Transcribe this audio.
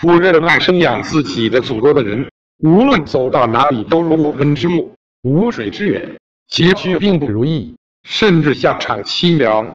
不热爱生养自己的祖国的人无论走到哪里都如无根之木无水之源结局并不如意甚至下场凄凉。